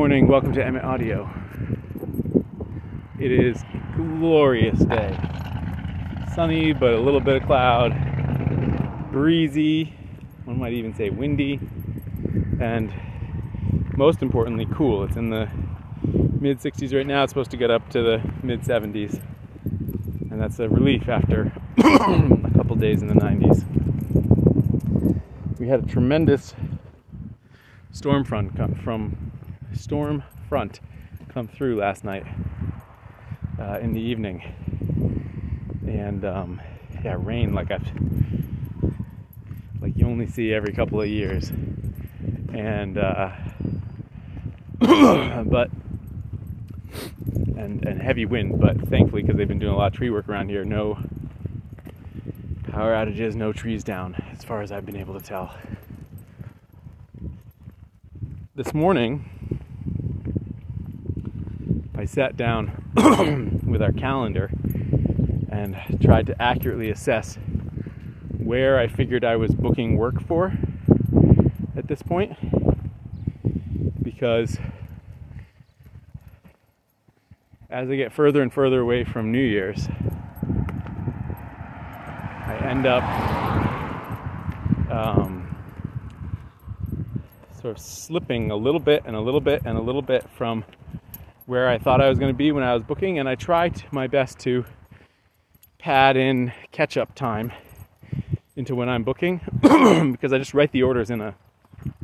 morning. Welcome to Emmet Audio. It is a glorious day. Sunny, but a little bit of cloud. Breezy. One might even say windy. And most importantly, cool. It's in the mid 60s right now. It's supposed to get up to the mid 70s. And that's a relief after a couple days in the 90s. We had a tremendous storm front come from storm front come through last night uh, in the evening, and um, yeah, rain like I've like you only see every couple of years, and uh, but and and heavy wind, but thankfully because they've been doing a lot of tree work around here, no power outages, no trees down, as far as I've been able to tell. This morning, I sat down with our calendar and tried to accurately assess where I figured I was booking work for at this point because as I get further and further away from New Year's, I end up um, sort of slipping a little bit and a little bit and a little bit from where I thought I was going to be when I was booking, and I tried my best to pad in catch up time into when I'm booking because I just write the orders in a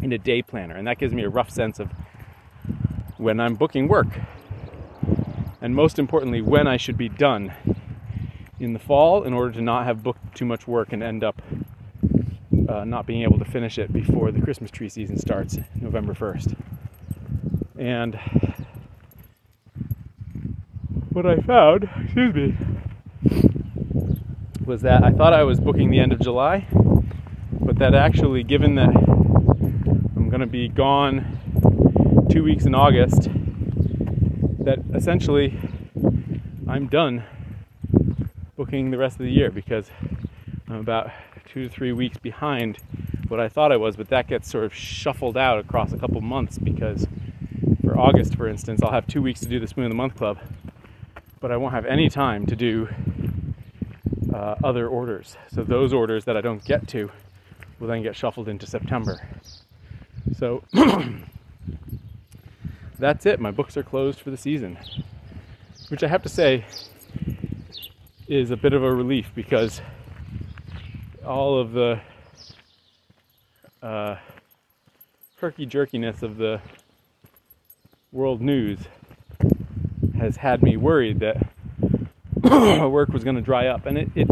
in a day planner, and that gives me a rough sense of when I'm booking work, and most importantly, when I should be done in the fall in order to not have booked too much work and end up uh, not being able to finish it before the Christmas tree season starts November 1st. And what I found, excuse me, was that I thought I was booking the end of July, but that actually, given that I'm going to be gone two weeks in August, that essentially I'm done booking the rest of the year because I'm about two to three weeks behind what I thought I was, but that gets sort of shuffled out across a couple months because for August, for instance, I'll have two weeks to do the Spoon of the Month Club but I won't have any time to do uh, other orders. So those orders that I don't get to will then get shuffled into September. So that's it. My books are closed for the season, which I have to say is a bit of a relief because all of the uh, herky jerkiness of the world news has had me worried that work was going to dry up, and it, it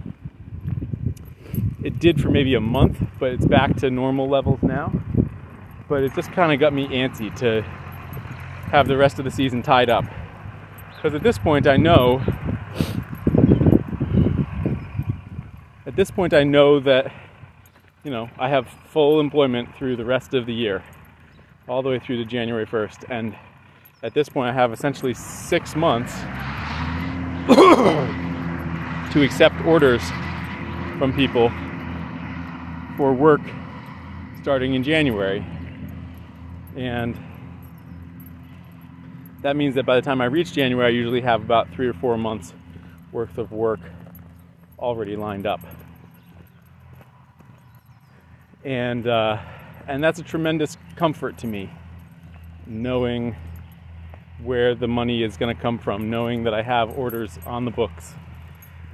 it did for maybe a month, but it's back to normal levels now. But it just kind of got me antsy to have the rest of the season tied up, because at this point I know. At this point, I know that you know I have full employment through the rest of the year, all the way through to January 1st, and at this point, I have essentially six months to accept orders from people for work starting in January. And that means that by the time I reach January, I usually have about three or four months worth of work already lined up. And, uh, and that's a tremendous comfort to me, knowing where the money is going to come from, knowing that I have orders on the books.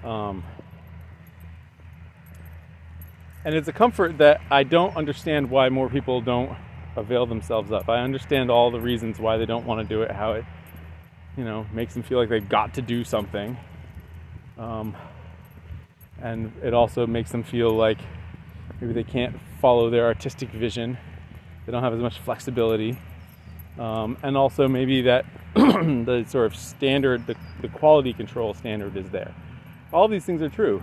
Um, and it's a comfort that I don't understand why more people don't avail themselves up. I understand all the reasons why they don't want to do it, how it, you know, makes them feel like they've got to do something. Um, and it also makes them feel like maybe they can't follow their artistic vision. They don't have as much flexibility um, and also maybe that the sort of standard, the, the quality control standard is there. All these things are true.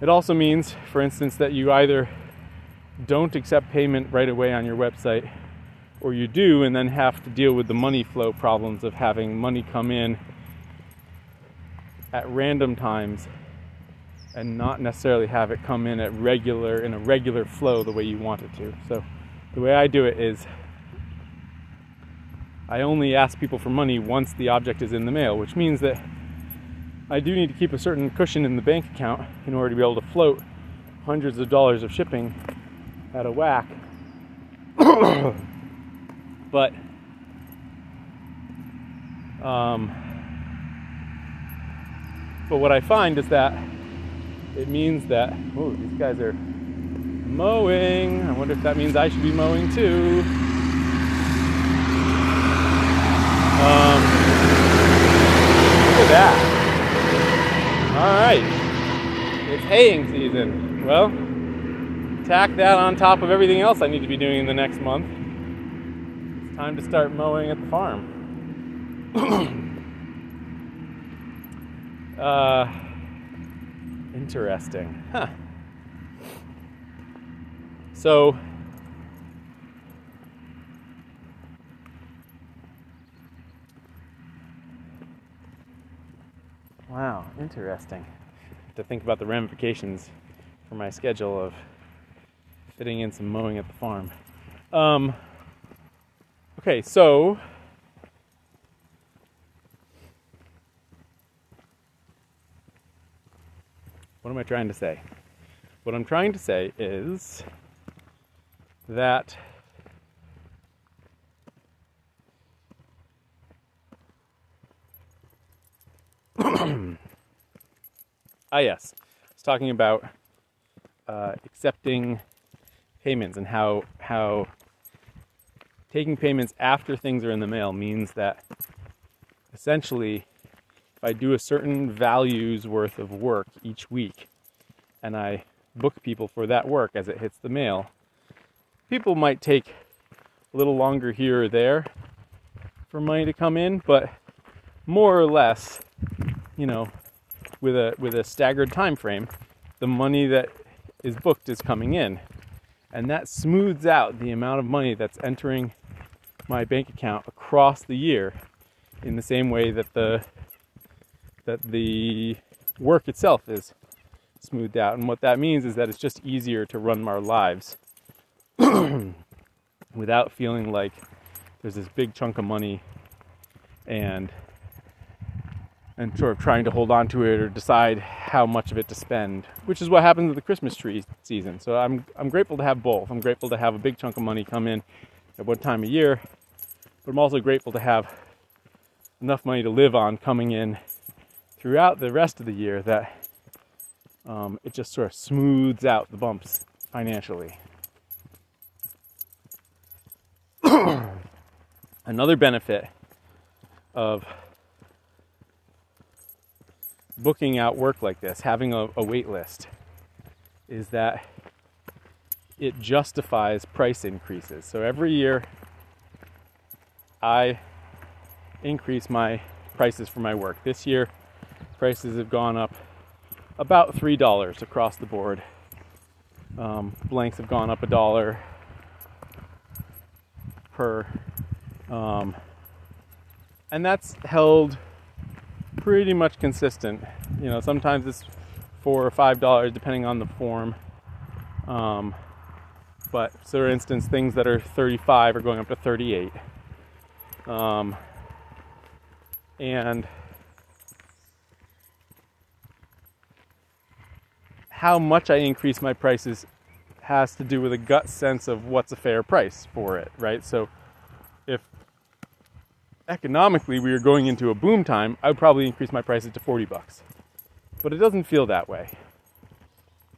It also means, for instance, that you either don't accept payment right away on your website, or you do and then have to deal with the money flow problems of having money come in at random times and not necessarily have it come in at regular in a regular flow the way you want it to. So the way I do it is I only ask people for money once the object is in the mail, which means that I do need to keep a certain cushion in the bank account in order to be able to float hundreds of dollars of shipping at a whack. but um, but what I find is that it means that oh these guys are mowing. I wonder if that means I should be mowing too. Um, look at that. All right, it's haying season. Well, tack that on top of everything else I need to be doing in the next month. It's time to start mowing at the farm. uh, interesting. Huh. So, wow, interesting to think about the ramifications for my schedule of fitting in some mowing at the farm. Um, okay, so what am I trying to say? What I'm trying to say is that ah yes, I was talking about uh, accepting payments and how how taking payments after things are in the mail means that essentially if I do a certain values worth of work each week and I book people for that work as it hits the mail, people might take a little longer here or there for money to come in, but more or less, you know, with a with a staggered time frame, the money that is booked is coming in. And that smooths out the amount of money that's entering my bank account across the year in the same way that the that the work itself is smoothed out. And what that means is that it's just easier to run our lives without feeling like there's this big chunk of money and and sort of trying to hold on to it or decide how much of it to spend, which is what happens with the Christmas tree season. So I'm I'm grateful to have both. I'm grateful to have a big chunk of money come in at one time of year, but I'm also grateful to have enough money to live on coming in throughout the rest of the year that um, it just sort of smooths out the bumps financially. Another benefit of booking out work like this, having a, a wait list, is that it justifies price increases. So every year I increase my prices for my work. This year, prices have gone up about $3 across the board. Um, blanks have gone up a dollar per. Um, and that's held pretty much consistent. You know, sometimes it's four or five dollars depending on the form. Um, but so for instance, things that are 35 are going up to 38. Um, and how much I increase my prices has to do with a gut sense of what's a fair price for it, right? So if economically we were going into a boom time, I would probably increase my prices to 40 bucks. But it doesn't feel that way.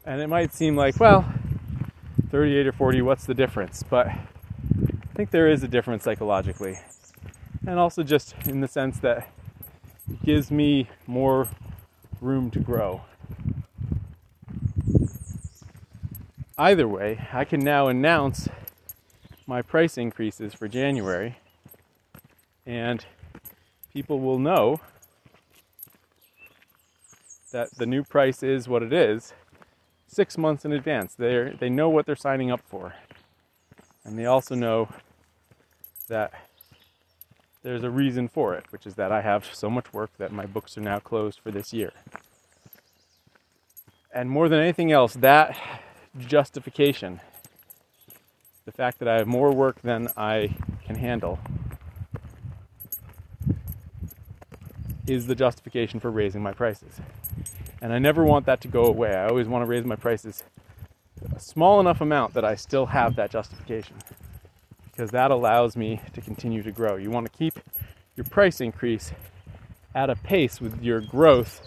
And it might seem like, well, 38 or 40, what's the difference? But I think there is a difference psychologically. And also just in the sense that it gives me more room to grow. Either way, I can now announce my price increases for January, and people will know that the new price is what it is six months in advance. They they know what they're signing up for, and they also know that there's a reason for it, which is that I have so much work that my books are now closed for this year. And more than anything else, that justification. The fact that I have more work than I can handle is the justification for raising my prices. And I never want that to go away. I always want to raise my prices a small enough amount that I still have that justification because that allows me to continue to grow. You want to keep your price increase at a pace with your growth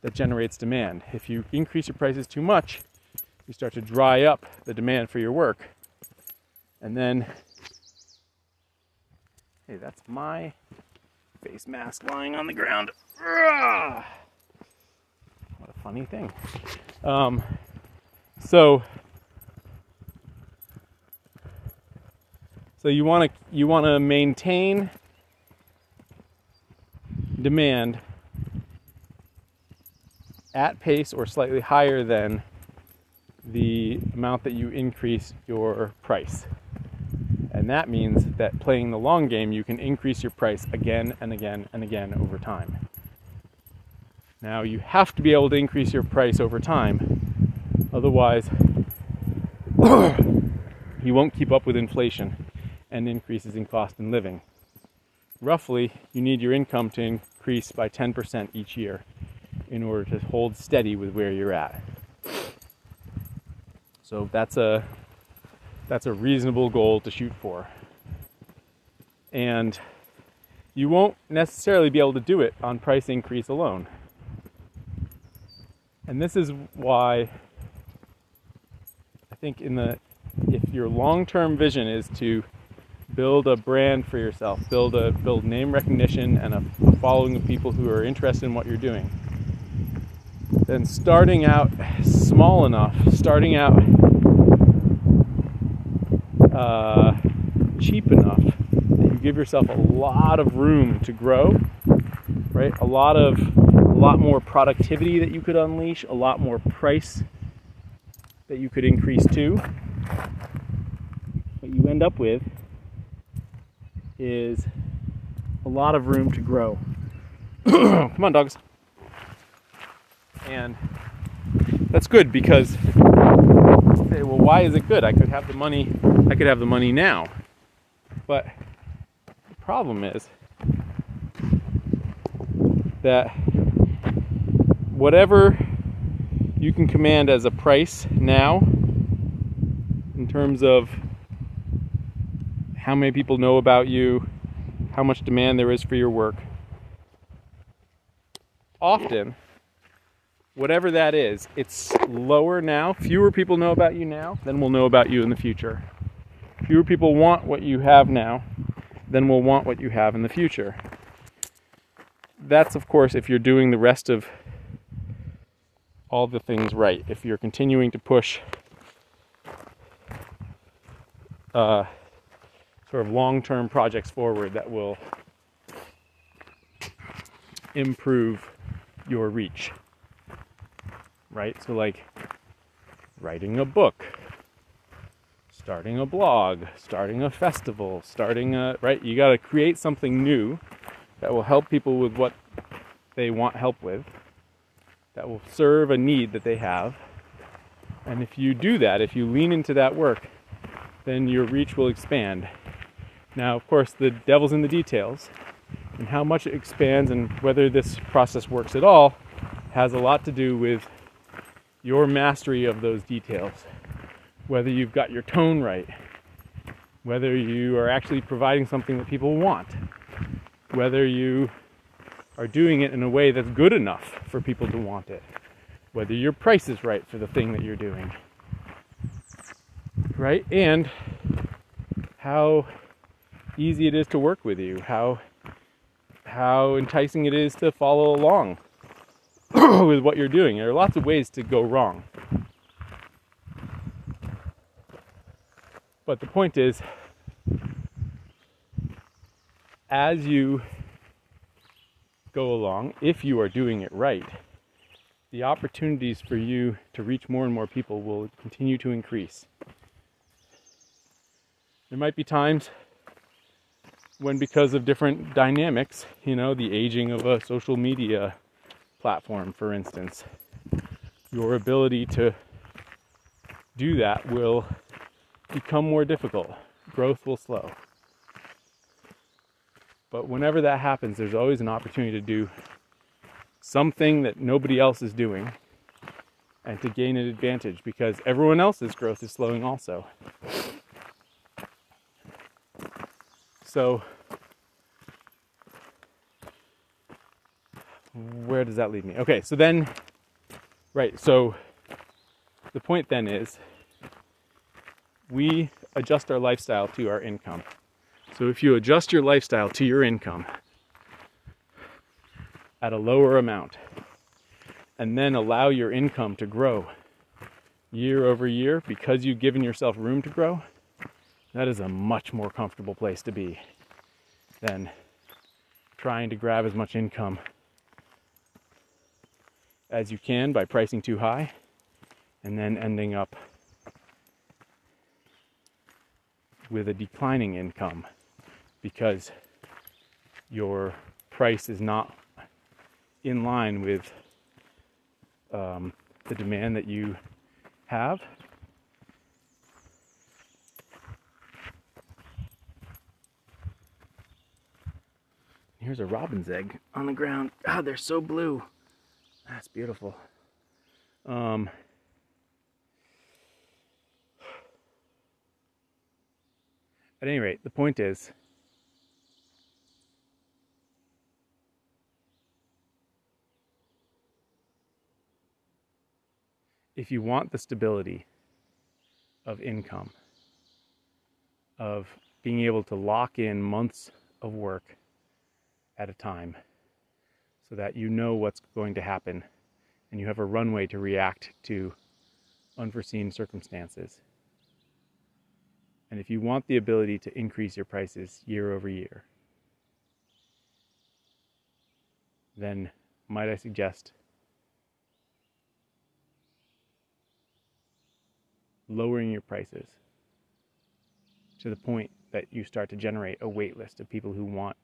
that generates demand. If you increase your prices too much, you start to dry up the demand for your work. And then, hey, that's my face mask lying on the ground. What a funny thing. Um, so, so you want to you want to maintain demand at pace or slightly higher than the amount that you increase your price. And that means that playing the long game, you can increase your price again and again and again over time. Now, you have to be able to increase your price over time, otherwise, you won't keep up with inflation and increases in cost of living. Roughly, you need your income to increase by 10% each year in order to hold steady with where you're at. So that's a that's a reasonable goal to shoot for. And you won't necessarily be able to do it on price increase alone. And this is why I think in the if your long-term vision is to build a brand for yourself, build a build name recognition and a, a following of people who are interested in what you're doing, then starting out small enough, starting out uh, cheap enough that you give yourself a lot of room to grow, right? A lot of a lot more productivity that you could unleash, a lot more price that you could increase to. What you end up with is a lot of room to grow. Come on, dogs. And that's good because say, well, why is it good? I could have the money. I could have the money now. But the problem is that whatever you can command as a price now, in terms of how many people know about you, how much demand there is for your work, often whatever that is, it's lower now. Fewer people know about you now than will know about you in the future. Fewer people want what you have now than will want what you have in the future. That's, of course, if you're doing the rest of all the things right. If you're continuing to push uh, sort of long term projects forward that will improve your reach right? So, like writing a book, starting a blog, starting a festival, starting a, right? You got to create something new that will help people with what they want help with, that will serve a need that they have. And if you do that, if you lean into that work, then your reach will expand. Now, of course, the devil's in the details, and how much it expands and whether this process works at all has a lot to do with your mastery of those details, whether you've got your tone right, whether you are actually providing something that people want, whether you are doing it in a way that's good enough for people to want it, whether your price is right for the thing that you're doing, right? And how easy it is to work with you, how how enticing it is to follow along with what you're doing. There are lots of ways to go wrong. But the point is, as you go along, if you are doing it right, the opportunities for you to reach more and more people will continue to increase. There might be times when, because of different dynamics, you know, the aging of a social media platform, for instance, your ability to do that will become more difficult. Growth will slow. But whenever that happens, there's always an opportunity to do something that nobody else is doing and to gain an advantage because everyone else's growth is slowing also. So, where does that lead me? Okay, so then, right, so the point then is we adjust our lifestyle to our income. So if you adjust your lifestyle to your income at a lower amount and then allow your income to grow year over year because you've given yourself room to grow, that is a much more comfortable place to be than trying to grab as much income as you can by pricing too high and then ending up with a declining income because your price is not in line with um, the demand that you have. Here's a robin's egg on the ground. Ah, they're so blue. That's beautiful. Um, at any rate, the point is if you want the stability of income, of being able to lock in months of work at a time so that you know what's going to happen and you have a runway to react to unforeseen circumstances. And if you want the ability to increase your prices year over year, then might I suggest lowering your prices to the point that you start to generate a wait list of people who want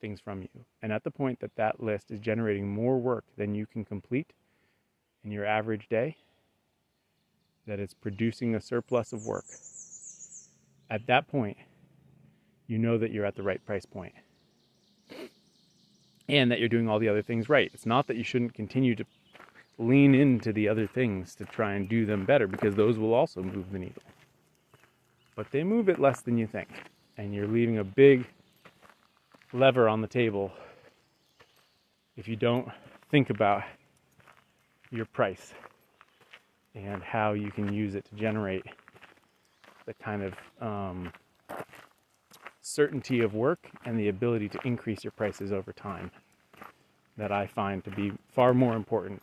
things from you. And at the point that that list is generating more work than you can complete in your average day, that it's producing a surplus of work, at that point, you know that you're at the right price point and that you're doing all the other things right. It's not that you shouldn't continue to lean into the other things to try and do them better because those will also move the needle. But they move it less than you think, and you're leaving a big lever on the table if you don't think about your price and how you can use it to generate the kind of um, certainty of work and the ability to increase your prices over time that I find to be far more important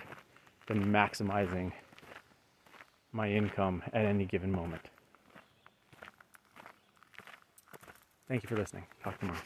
than maximizing my income at any given moment. Thank you for listening. Talk tomorrow.